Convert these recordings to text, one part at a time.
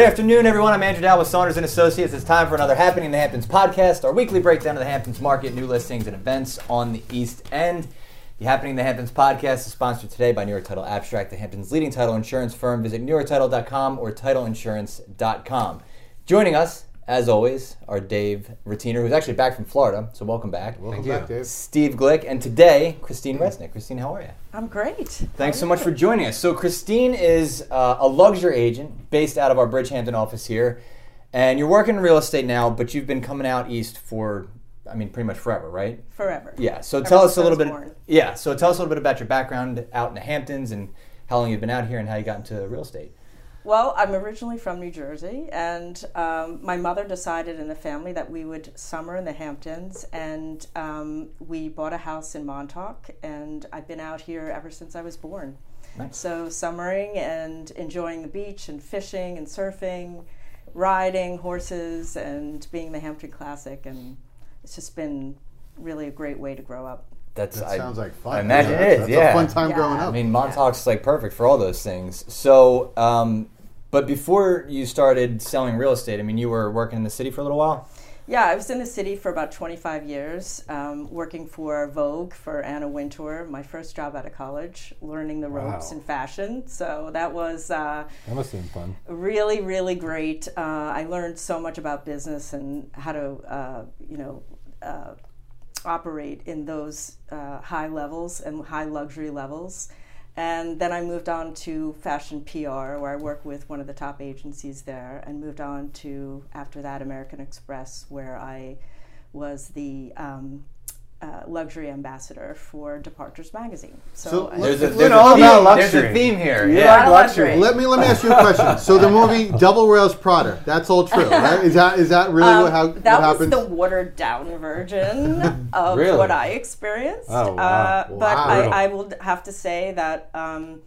Good afternoon, everyone. I'm Andrew Dowd with Saunders and Associates. It's time for another Happening in the Hamptons podcast, our weekly breakdown of the Hamptons market, new listings, and events on the East End. The Happening in the Hamptons podcast is sponsored today by New York Title Abstract, the Hamptons' leading title insurance firm. Visit NewYorkTitle.com or TitleInsurance.com. Joining us, as always, our Dave Routiner, who's actually back from Florida, so welcome back. Welcome back, Dave. Steve Glick, and today, Christine Resnick. Christine, how are you? I'm great. Thanks so much for joining us. So, Christine is uh, a luxury agent based out of our Bridgehampton office here, and you're working in real estate now, but you've been coming out east for, I mean, pretty much forever, right? Forever. Yeah. So Ever tell us since a I little bit. born. Yeah. So tell us a little bit about your background out in the Hamptons and how long you've been out here and how you got into real estate. Well, I'm originally from New Jersey, and um, my mother decided in the family that we would summer in the Hamptons, and um, we bought a house in Montauk, and I've been out here ever since I was born. Nice. So, summering and enjoying the beach and fishing and surfing, riding horses, and being the Hampton Classic, and it's just been really a great way to grow up. That's That I- sounds like fun. I imagine Yeah, it is. That's yeah. a fun time Yeah. growing I up. mean, Montauk's like perfect for all those things. So, um, but before you started selling real estate, I mean, you were working in the city for a little while. Yeah, I was in the city for about 25 years, um, working for Vogue for Anna Wintour, my first job out of college, learning the ropes Wow. in fashion. So that was uh, That must have been fun. really, really great. Uh, I learned so much about business and how to, uh, you know, uh, operate in those uh, high levels and high luxury levels. And then I moved on to fashion PR, where I work with one of the top agencies there, and moved on to, after that, American Express, where I was the um, uh, luxury ambassador for Departures magazine. So, So I- There's a, there's all a theme, about There's a luxury. theme here. You Yeah. like luxury. Let me let me ask you a question. So the movie Devil Wears Prada, that's all true, right? Is that is that really Um, what, how, that what was the watered down version of Really? what I experienced. Oh, wow. Uh, but Wow. I, I will have to say that um,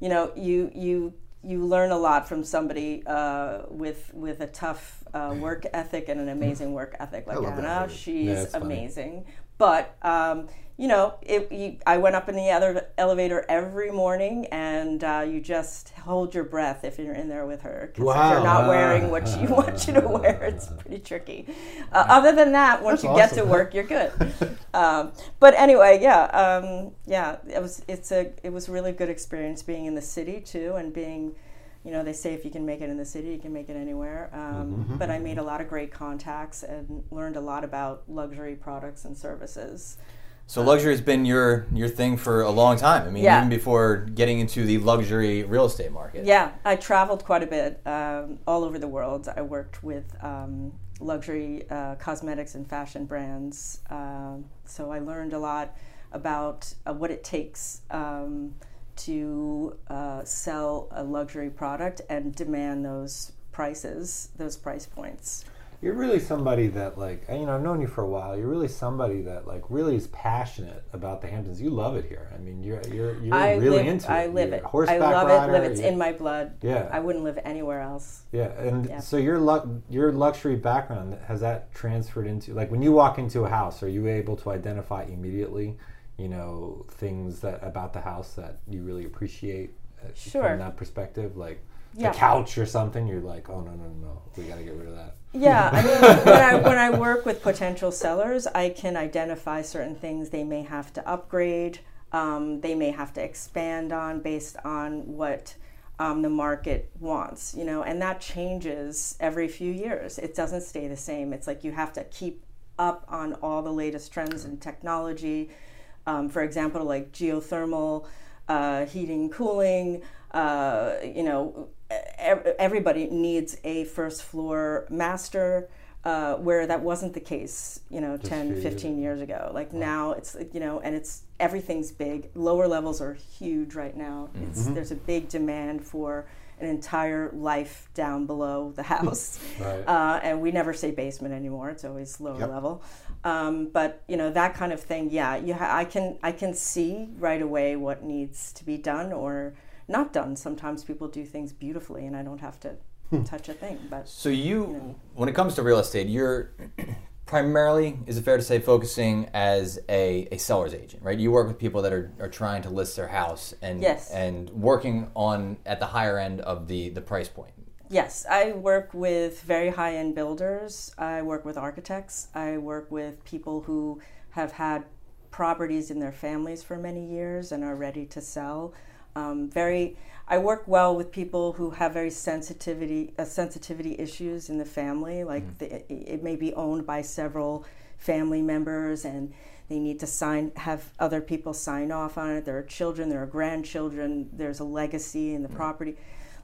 you know you you you learn a lot from somebody uh, with with a tough uh, work ethic and an amazing work ethic like Anna. She's Yeah, it's funny. But um, you know, it, you, I went up in the other elevator every morning, and uh, you just hold your breath if you're in there with her. 'cause if Wow. you're not wearing what she wants you to wear, it's pretty tricky. Uh, other than that, once That's you get to work, you're good. um, but anyway, yeah, um, yeah, it was it's a it was a really good experience being in the city too, and being. You know, they say if you can make it in the city, you can make it anywhere. Um, But I made a lot of great contacts and learned a lot about luxury products and services. So luxury has been your your thing for a long time. I mean, Yeah. even before getting into the luxury real estate market. Yeah, I traveled quite a bit um, all over the world. I worked with um, luxury uh, cosmetics and fashion brands. Um, so I learned a lot about uh, what it takes um, to uh, sell a luxury product and demand those prices, those price points. You're really somebody that, like, you know, I've known you for a while. You're really somebody that, like, really is passionate about the Hamptons. You love it here. I mean, you're you're, you're I really live, into it. I live You're it. a I Horseback love rider, it. Live. It's in my blood. Yeah. I wouldn't live anywhere else. Yeah, and Yeah. so your lu- your luxury background has that transferred into like when you walk into a house, are you able to identify immediately, you know, things that about the house that you really appreciate uh, Sure. from that perspective, like Yeah. the couch or something? You're like, oh no no no, no. we got to get rid of that. Yeah, I mean, when I when I work with potential sellers, I can identify certain things they may have to upgrade, um, they may have to expand on based on what um, the market wants, you know, and that changes every few years. It doesn't stay the same. It's like you have to keep up on all the latest trends in technology. Um, for example, like geothermal, uh, heating, cooling. Uh, you know, everybody needs a first floor master. Uh, where that wasn't the case, you know, 10, years 15 years ago. Like now it's, you know, and it's, everything's big. Lower levels are huge right now. It's, there's a big demand for an entire life down below the house. Right. uh, and we never say basement anymore. It's always lower Yep. level. Um, but you know that kind of thing. Yeah, you ha- I can I can see right away what needs to be done or not done. Sometimes people do things beautifully, and I don't have to touch a thing. But So you, when it comes to real estate, you're primarily, is it fair to say, focusing as a, a seller's agent, right? You work with people that are, are trying to list their house and Yes. and working on at the higher end of the, the price point. Yes, I work with very high end builders. I work with architects. I work with people who have had properties in their families for many years and are ready to sell. Um, very, I work well with people who have very sensitivity uh, sensitivity issues in the family. Like the, it, it may be owned by several family members, and they need to sign have other people sign off on it. There are children, there are grandchildren. There's a legacy in the property,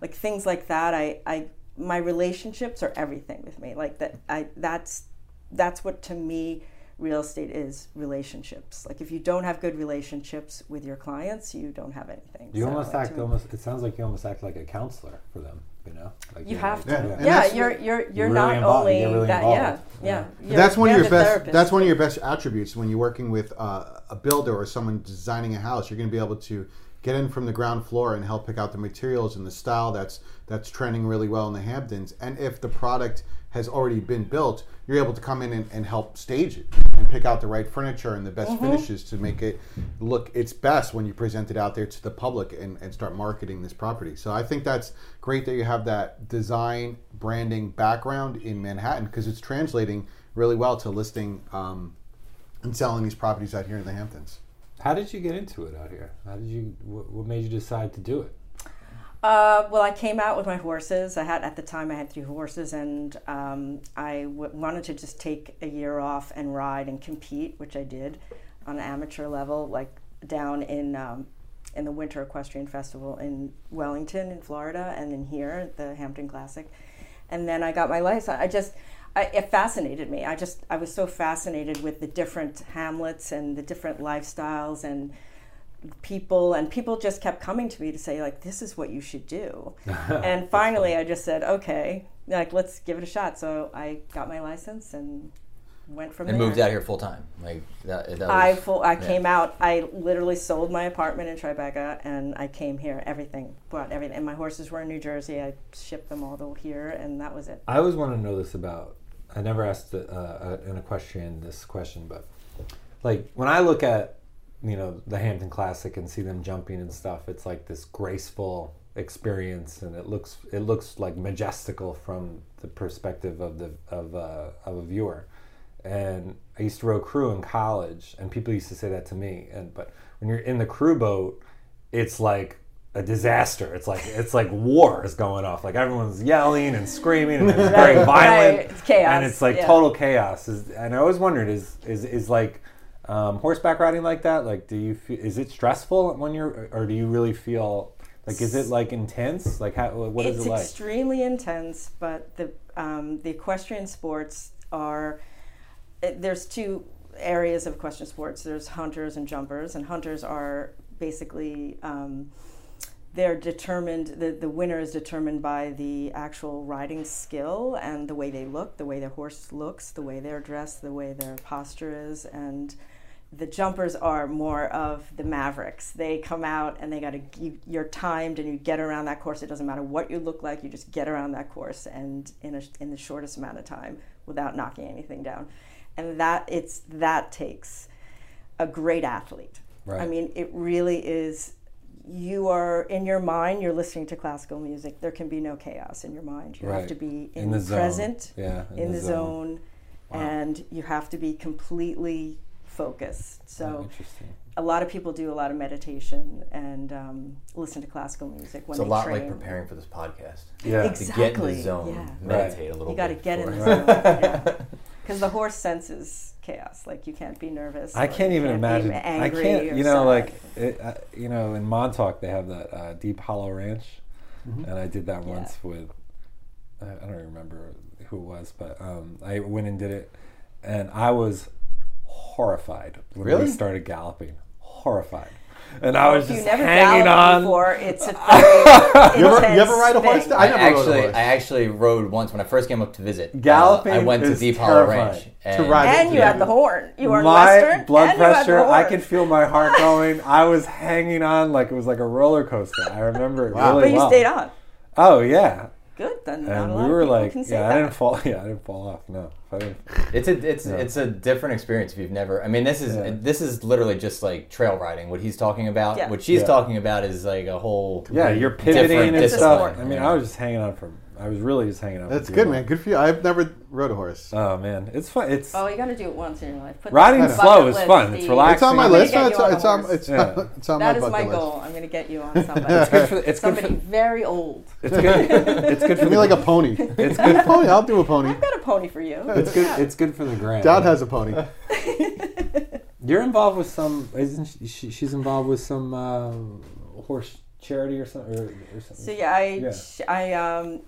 like things like that. I, I my relationships are everything with me. Like that, I that's that's what to me real estate is relationships. Like if you don't have good relationships with your clients, you don't have anything. You So, almost act almost. It sounds like you almost act like a counselor for them. You know, like You have like- to. Yeah, Yeah, and that's- you're you're you're not involved- only you get really that. Yeah, yeah. Yeah. That's one of you're your best. therapist. That's one of your best attributes when you're working with uh, a builder or someone designing a house. You're going to be able to get in from the ground floor and help pick out the materials and the style that's that's trending really well in the Hamptons. And if the product has already been built, you're able to come in and, and help stage it and pick out the right furniture and the best Mm-hmm. finishes to make it look its best when you present it out there to the public and, and start marketing this property. So I think that's great that you have that design branding background in Manhattan because it's translating really well to listing um, and selling these properties out here in the Hamptons. How did you get into it out here? How did you? What, what made you decide to do it? Uh, well, I came out with my horses. I had at the time I had three horses, and um, I w- wanted to just take a year off and ride and compete, which I did on an amateur level, like down in um, in the Winter Equestrian Festival in Wellington, in Florida, and then here at the Hampton Classic. And then I got my license. I just I, it fascinated me. I just I was so fascinated with the different hamlets and the different lifestyles and people and people just kept coming to me to say like this is what you should do and finally i just said okay like let's give it a shot so i got my license and went from And there moved out here full time. Like that. that i full, i yeah. came out i literally sold my apartment in tribeca and i came here everything brought everything and my horses were in new jersey i shipped them all to here and that was it I always want to know this about. I never asked uh, uh, an equestrian this question, but like when I look at you know the Hampton Classic and see them jumping and stuff, it's like this graceful experience, and it looks it looks like majestical from the perspective of the of uh, of a viewer. And I used to row crew in college, and people used to say that to me. And but when you're in the crew boat, it's like a disaster. It's like it's like war is going off. Like everyone's yelling and screaming, and it's very violent. right. It's chaos, and it's like yeah. total chaos. Is, and I always wondered is is is like um, horseback riding like that? Like, do you feel, is it stressful when you're, or do you really feel like is it like intense? Like, how what is it's it like? It's extremely intense, but the um, the equestrian sports are there's two areas of equestrian sports. There's hunters and jumpers, and hunters are basically um, they're determined. The the winner is determined by the actual riding skill and the way they look, the way their horse looks, the way they're dressed, the way their posture is, and the jumpers are more of the mavericks. They come out and they got to you, you're timed and you get around that course. It doesn't matter what you look like. You just get around that course and in a, in the shortest amount of time without knocking anything down. And that it's that takes a great athlete. I mean, it really is. You are in your mind. You're listening to classical music. There can be no chaos in your mind. You Right. have to be in, In the zone. present, Yeah, in, the, zone, and you have to be completely focused. So Oh, interesting. a lot of people do a lot of meditation and um, listen to classical music when It's a they lot train. like preparing for this podcast. Yeah. Ex- To get in the zone, yeah. meditate a little bit. You got to bit. get in the before- zone. Because the horse senses chaos. Like you can't be nervous. I can't even can't be imagine. I can't. You know, sad. like it, uh, you know, in Montauk they have that uh, Deep Hollow Ranch, and I did that Yeah. once with. I, I don't remember who it was, but um, I went and did it, and I was horrified when Really? we started galloping. Horrified, and I was if you just never hanging on. before, it's a very You ever, you ever ride a horse? thing. I I never actually, rode a horse. I actually rode once when I first came up to visit. Uh, Galloping I went to is Deep Hollow terrifying. Ranch. To and- ride it. And you had the horn. You were in my Western. blood and you had the pressure, I horn. could feel my heart going. I was hanging on like it was like a roller coaster. I remember it Wow. really But you well. stayed on. Oh yeah, Good. Then not and a we lot were like, can say yeah, I didn't fall. Yeah, I didn't fall off. No, I didn't. It's a it's Yeah. it's a different experience if you've never. I mean, this is Yeah. this is literally just like trail riding. What he's talking about, Yeah. what she's Yeah. talking about, is like a whole Yeah, you're different pivoting and stuff. I mean, Yeah. I was just hanging on for I was really just hanging out. That's good, man. Good for you. I've never rode a horse. Oh man, it's fun. It's Oh, you got to do it once in your life. Put riding slow is fun. It's relaxing. It's on my list. get It's, on it's on. It's, Yeah. it's on That my is my bucket list. goal. I'm going to get you on somebody. it's good for the, it's good somebody for very old. it's good it's good for me like a pony. it's good pony. I'll do a pony. I've got a pony for you. It's good it's good for the gram. Dad has a pony. You're involved with some isn't she, she she's involved with some uh, horse charity or something or, or something. So yeah, I Yeah. I um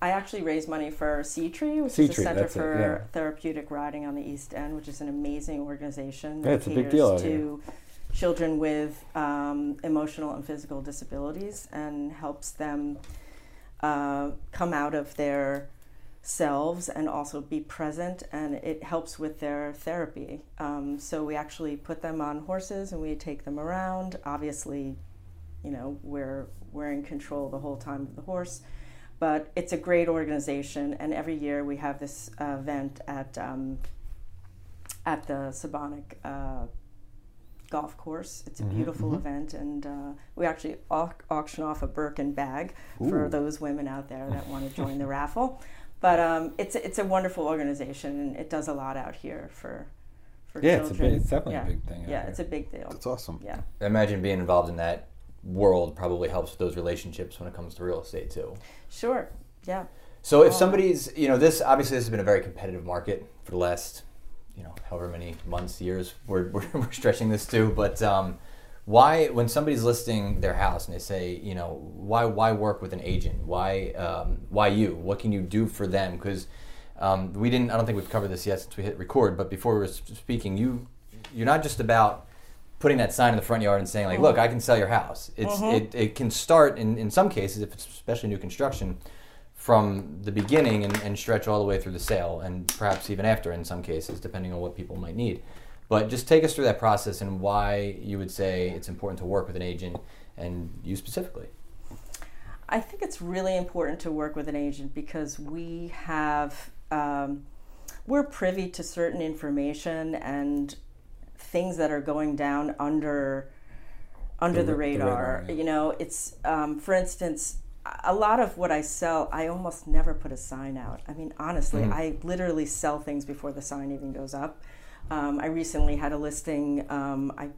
I actually raised money for Sea Tree, which Sea is a center that's it, for yeah. therapeutic riding on the East End, which is an amazing organization that Yeah, it's a big deal to children with um, emotional and physical disabilities and helps them uh, come out of their selves and also be present and it helps with their therapy. Um, so we actually put them on horses and we take them around. Obviously you know we're we're in control the whole time of the horse but it's a great organization. And every year we have this uh, event at um, at the Sebonack uh, golf course. It's a Mhm, beautiful mhm. event and uh, we actually au- auction off a Birkin bag for those women out there that want to join the raffle but um, it's it's a wonderful organization and it does a lot out here for for yeah, it's a children big, it's definitely yeah. a big thing. out yeah here. it's a big deal It's awesome. yeah I imagine being involved in that world probably helps with those relationships when it comes to real estate too. sure yeah So if somebody's, you know, this obviously this has been a very competitive market for the last, you know, however many months, years we're, we're, we're stretching this to. But um, why, when somebody's listing their house and they say, you know, why why work with an agent? Why um, why you? What can you do for them? Because um, we didn't. I don't think we've covered this yet since we hit record. But before we were speaking, you you're not just about putting that sign in the front yard and saying like, look, I can sell your house. It's it, it can start in, in some cases if it's especially new construction from the beginning and, and stretch all the way through the sale and perhaps even after in some cases depending on what people might need but just take us through that process and why you would say it's important to work with an agent and you specifically I think it's really important to work with an agent because we have um, we're privy to certain information and things that are going down under under The the, ra- the radar. radar, yeah. You know, it's um, for instance, a lot of what I sell, I almost never put a sign out. I mean, honestly, Mm-hmm. I literally sell things before the sign even goes up. Um, I recently had a listing. Um, I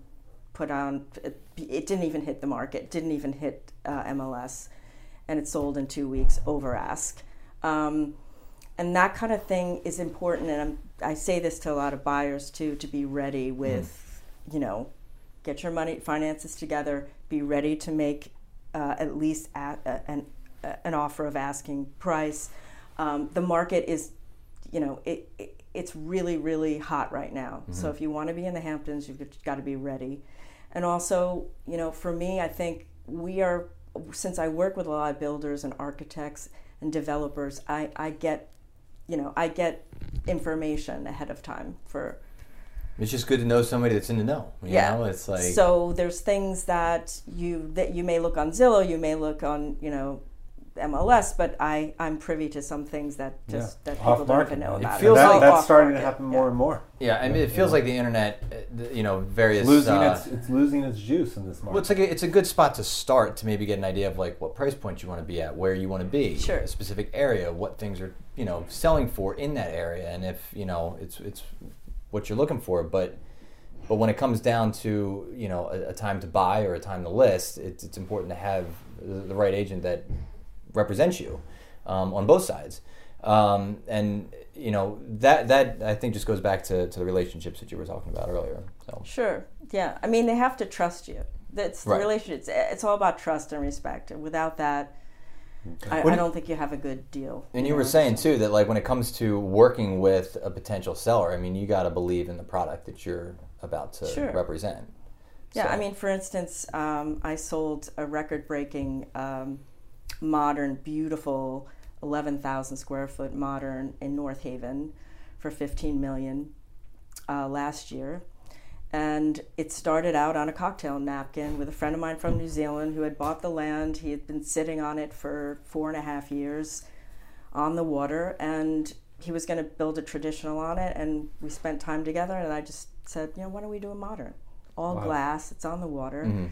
put on. It, it didn't even hit the market. Didn't even hit uh, MLS, and it sold in two weeks over ask. Um, and that kind of thing is important. And I'm, I say this to a lot of buyers too: to be ready with, you know, get your money finances together. Be ready to make uh, at least at, uh, an an offer of asking price. Um, the market is, you know, it, it it's really really hot right now. So mm-hmm. if you want to be in the Hamptons, you've got to be ready. And also, you know, for me, I think we are since I work with a lot of builders and architects and developers, I, I get, you know, I get information ahead of time for it's just good to know somebody that's in the know you Yeah. know it's like so there's things that you that you may look on Zillow, you may look on you know MLS, but I I'm privy to some things that just that people don't Off-market. even know about. It feels It's like- all that's starting to off-market, happen yeah. more and more. yeah i mean it feels like the internet uh, you know various It's losing uh, its it's losing its juice in this market. Well, it's like a, it's a good spot to start to maybe get an idea of like what price point you want to be at, where you want to be, Sure. a specific area, what things are you know selling for in that area, and if you know it's it's what you're looking for. But but when it comes down to you know a, a time to buy or a time to list, it's it's important to have the, the right agent that represents you um, on both sides. Um, and you know that that I think just goes back to, to the relationships that you were talking about earlier. So Sure. Yeah. I mean, they have to trust you. That's the Right. relationship. It's, it's all about trust and respect. And without that, I, I do- don't think you have a good deal. And you know? were saying too that like when it comes to working with a potential seller, I mean, you got to believe in the product that you're about to Sure. represent. Yeah, So- I mean, for instance, um, I sold a record-breaking, um, modern, beautiful, eleven thousand square foot modern in North Haven for fifteen million uh, last year, and it started out on a cocktail napkin with a friend of mine from New Zealand who had bought the land. He had been sitting on it for four and a half years on the water, and he was going to build a traditional on it. And we spent time together, and I just said, you know, why don't we do a modern? All Wow. glass, it's on the water. Mhm.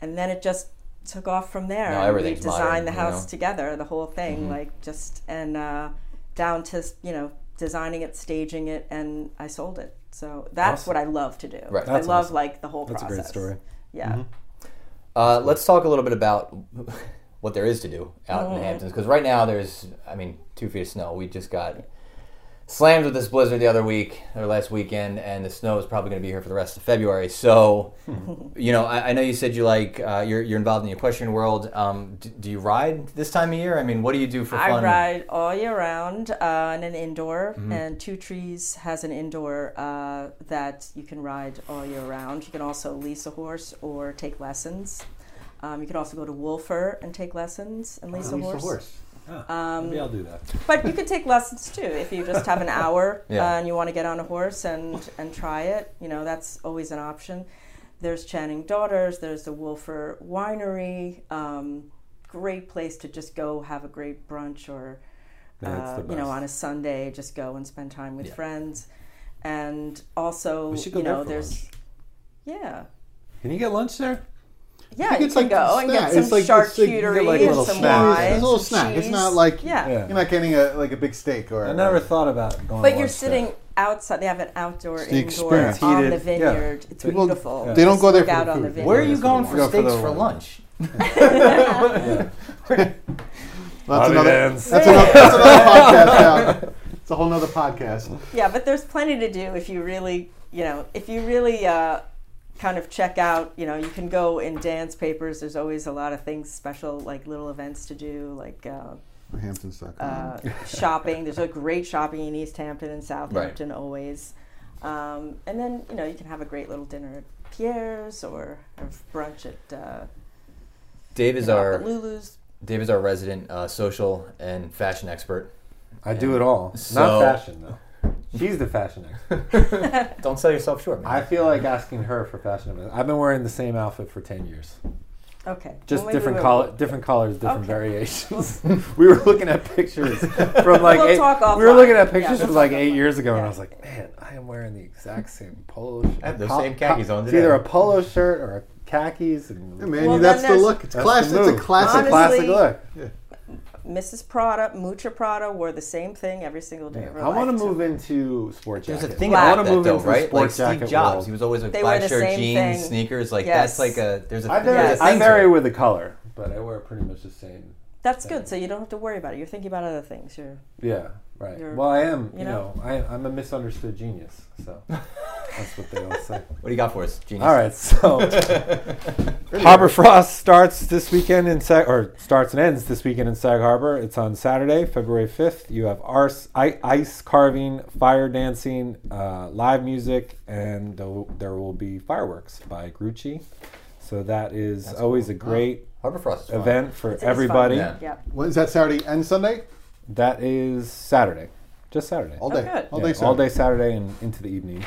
And then it just took off from there. Now and we designed modern, the you house know? Mm-hmm. together, the whole thing, like just and uh, down to you know designing it, staging it, and I sold it. So that's Awesome. what I love to do. Right. I That's love awesome. like the whole That's a process. great story. Yeah. Uh, let's talk a little bit about what there is to do out Mm-hmm. in the Hamptons because right now there's, I mean, two feet of snow. We just got slammed with this blizzard the other week or last weekend, and the snow is probably going to be here for the rest of February. So, you know, I, I know you said you like uh, you're you're involved in the equestrian world. Um, do, do you ride this time of year? I mean, what do you do for I fun? I ride all year round uh, in an indoor, Mm-hmm. and Two Trees has an indoor uh, that you can ride all year round. You can also lease a horse or take lessons. Um, you can also go to Wölffer and take lessons and lease, a, horse. Um, Maybe I'll do that. But you can take lessons too if you just have an hour Yeah. uh, and you want to get on a horse and and try it. You know that's always an option. There's Channing Daughters. There's the Wölffer Winery. Um, great place to just go have a great brunch or uh, you know on a Sunday just go and spend time with Yeah. friends. And also, We go you there know, for there's lunch. yeah. Can you get lunch there? Yeah, think you it's can like go and get some It's like- it's like- you charcuterie get like a and little some snack. wine. It's a little snack. It's not like yeah. Yeah. you're not getting a like a big steak or. I never thought about going. But to you're sitting there. outside. They have an outdoor, It's the indoor experience. on Heated, the yeah. vineyard. It's People- beautiful. they don't Just go there for out the on the food. vineyard. Where are you going for steaks for lunch? That's another. Vans. That's another, that's another podcast. Now. It's a whole nother podcast. Yeah, but there's plenty to do if you really, you know, if you really uh, kind of check out. You know, you can go in Dan's Papers. There's always a lot of things special, like little events to do, like. Uh, Hamptons.com. uh, shopping. There's a great shopping in East Hampton and Southampton always. Um, and then, you know, you can have a great little dinner at Pierre's or have brunch at, uh, Dave is our Lulu's. Dave is our resident uh, social and fashion expert. I do it all. So- Not fashion though. She's the fashion expert. Don't sell yourself short, man. I feel like asking her for fashion advice. I've been wearing the same outfit for ten years. Okay. Just Well, different we'll- color, different colors, different Okay. variations. we were looking at pictures from like We'll eight, talk we were looking at pictures we'll from like eight years ago, and I was like, man, I am wearing the exact same polo. Shirt. I have those same khakis on It's today. either a polo shirt or a khakis. And Yeah, man, Well, that's then the look. It's classic. It's a move. classic. It's a classic Honestly, look. Mrs. Prada, Miuccia Prada wore the same thing every single day of her I want to move into sport There's jacket. a thing about I want that to move though, into the right? sport Like Steve Jobs, world. he was always like They black shirt, jeans, thing. sneakers. Like Yes. that's like a there's a I vary, there's a I thing to vary with the color, but I wear pretty much the same. That's good, so you don't have to worry about it. You're thinking about other things. You're Yeah, right. You're- well, I am. You you know, know? I, I'm a misunderstood genius. So that's what they all say. What do you got for us, genius? All right, so Harbor Frost starts this weekend in Sag, or starts and ends this weekend in Sag Harbor. It's on Saturday, February fifth. You have arse, i- ice carving, fire dancing, uh, live music, and there- there will be fireworks by Grucci. So that is That's always cool. a great Harbor Frost is fun. event for it is fun. everybody. Yeah. yeah. When is that Saturday and Sunday? That is Saturday, just Saturday. All Oh, day. good. All Yeah, day. all day Saturday and into the evening.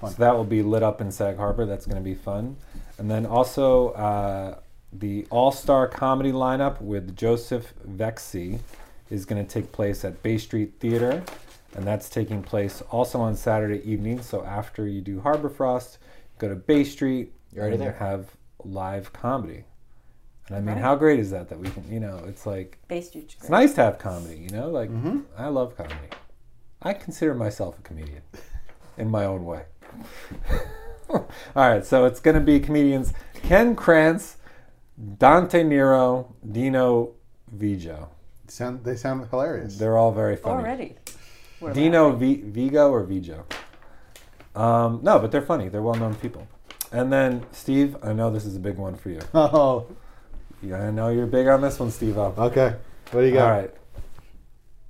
Fun. So that will be lit up in Sag Harbor. That's going to be fun. And then also uh, the All Star Comedy lineup with Joseph Vexi is going to take place at Bay Street Theater, and that's taking place also on Saturday evening. So after you do Harbor Frost, go to Bay Street. You're already and there. Have live comedy. And I mean, Right. how great is that? That we can, you know, it's like Bay it's great. nice to have comedy, you know? Like, Mm-hmm. I love comedy. I consider myself a comedian in my own way. All right, so it's going to be comedians Ken Krantz, Dante Nero, Dino Vigo. Sound, they sound hilarious. They're all very funny. Already. We're Dino v- Vigo or Vigo? Um, no, but they're funny. They're well known people. And then, Steve, I know this is a big one for you. Oh, Yeah, I know you're big on this one, Steve. All okay. What do you got? All right.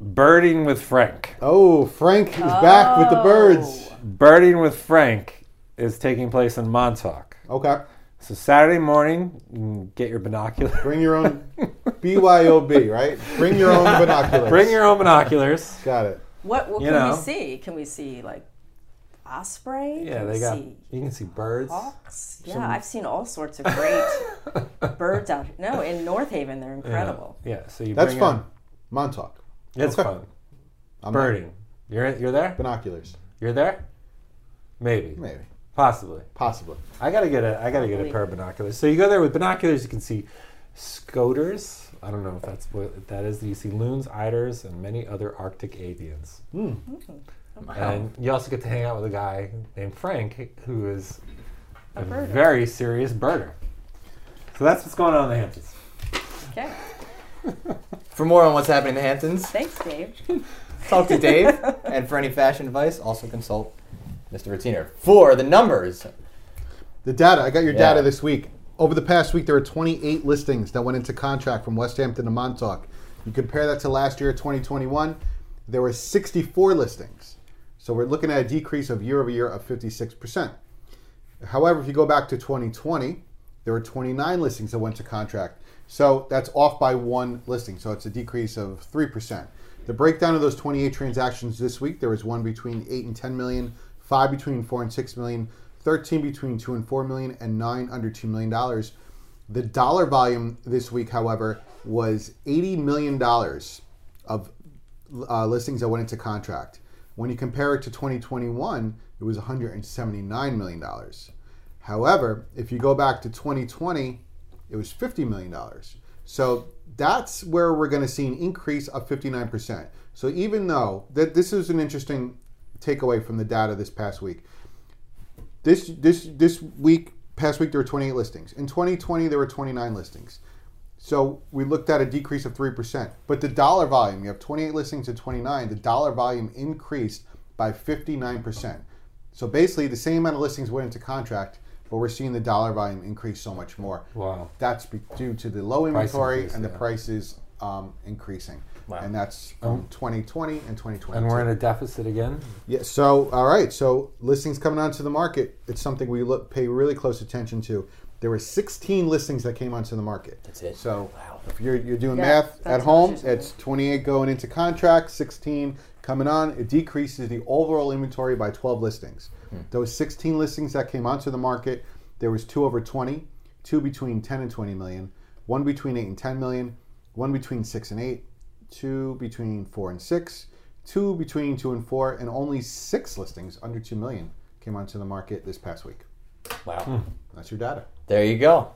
Birding with Frank. Oh, Frank is back with the birds. Oh. Birding with Frank is taking place in Montauk. Okay. So Saturday morning, get your binoculars. Bring your own BYOB, right? Bring your own binoculars. Bring your own binoculars. Got it. What, what can know. we see? Can we see like osprey? Yeah, Can they got. see You can see birds. hawks. Yeah, some- I've seen all sorts of great birds out here. No, in North Haven, they're incredible. Yeah, so you. That's bring fun. in- Montauk. It's Okay. fun. I'm Birding. You're you're there. Binoculars. You're there. Maybe. Maybe. Possibly. Possibly. I gotta get a I gotta get a pair of binoculars. So you go there with binoculars, you can see scoters. I don't know if that's what that is. You see loons, eiders, and many other Arctic avians. Hmm. Hmm. Oh, wow. And you also get to hang out with a guy named Frank, who is A a, very serious birder. So that's what's going on in the Hamptons. Okay. For more on what's happening in the Hamptons, Thanks, Dave. talk to Dave. and for any fashion advice, also consult Mr. Routiner. For the numbers, The data. I got your Yeah. data this week. Over the past week, there were 28 listings that went into contract from West Hampton to Montauk. You compare that to last year, 2021, there were 64 listings. So we're looking at a decrease of year over year of 56%. However, if you go back to 2020, there were 29 listings that went to contract. So that's off by one listing. So it's a decrease of 3%. The breakdown of those 28 transactions this week, there was one between 8 and 10 million, five between 4 and 6 million, 13 between 2 and 4 million, and 9 under $2 million. The dollar volume this week, however, was $80 million of uh, listings that went into contract. When you compare it to 2021, it was $179 million. However, if you go back to 2020, it was $50 million. So that's where we're going to see an increase of 59%. So even though that this is an interesting takeaway from the data this past week. This this this week past week there were 28 listings. In 2020 there were 29 listings. So we looked at a decrease of 3%. But the dollar volume, you have 28 listings to 29, the dollar volume increased by 59%. So basically the same amount of listings went into contract, but we're seeing the dollar volume increase so much more. Wow. That's be- due to the low inventory increase, and the yeah. prices um, increasing. Wow. And that's from 2020 and 2022. And we're in a deficit again. Yeah. So, all right. So, listings coming onto the market. It's something we look pay really close attention to. There were 16 listings that came onto the market. That's it. So, Wow. if you're you're doing Yeah, math at home, it's 28 going into contract, 16 coming on. It decreases the overall inventory by 12 listings. Hmm. Those 16 listings that came onto the market, there was two over 20, two between 10 and 20 million, one between 8 and 10 million, one between 6 and 8, two between 4 and 6, two between 2 and 4, and only six listings under 2 million came onto the market this past week. Wow. Hmm. That's your data. There you go.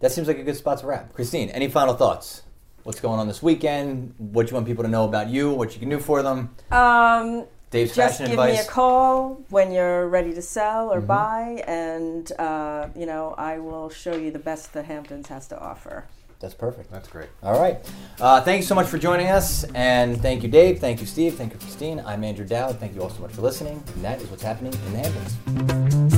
That seems like a good spot to wrap. Christine, any final thoughts? What's going on this weekend? What you want people to know about you? What you can do for them? Um, Dave's just fashion give me a call when you're ready to sell Mm-hmm. or buy, and uh, you know I will show you the best the Hamptons has to offer. That's perfect. That's great. All right. Uh, thank you so much for joining us. And thank you, Dave. Thank you, Steve. Thank you, Christine. I'm Andrew Dowd. Thank you all so much for listening. And that is what's happening in the Hamptons.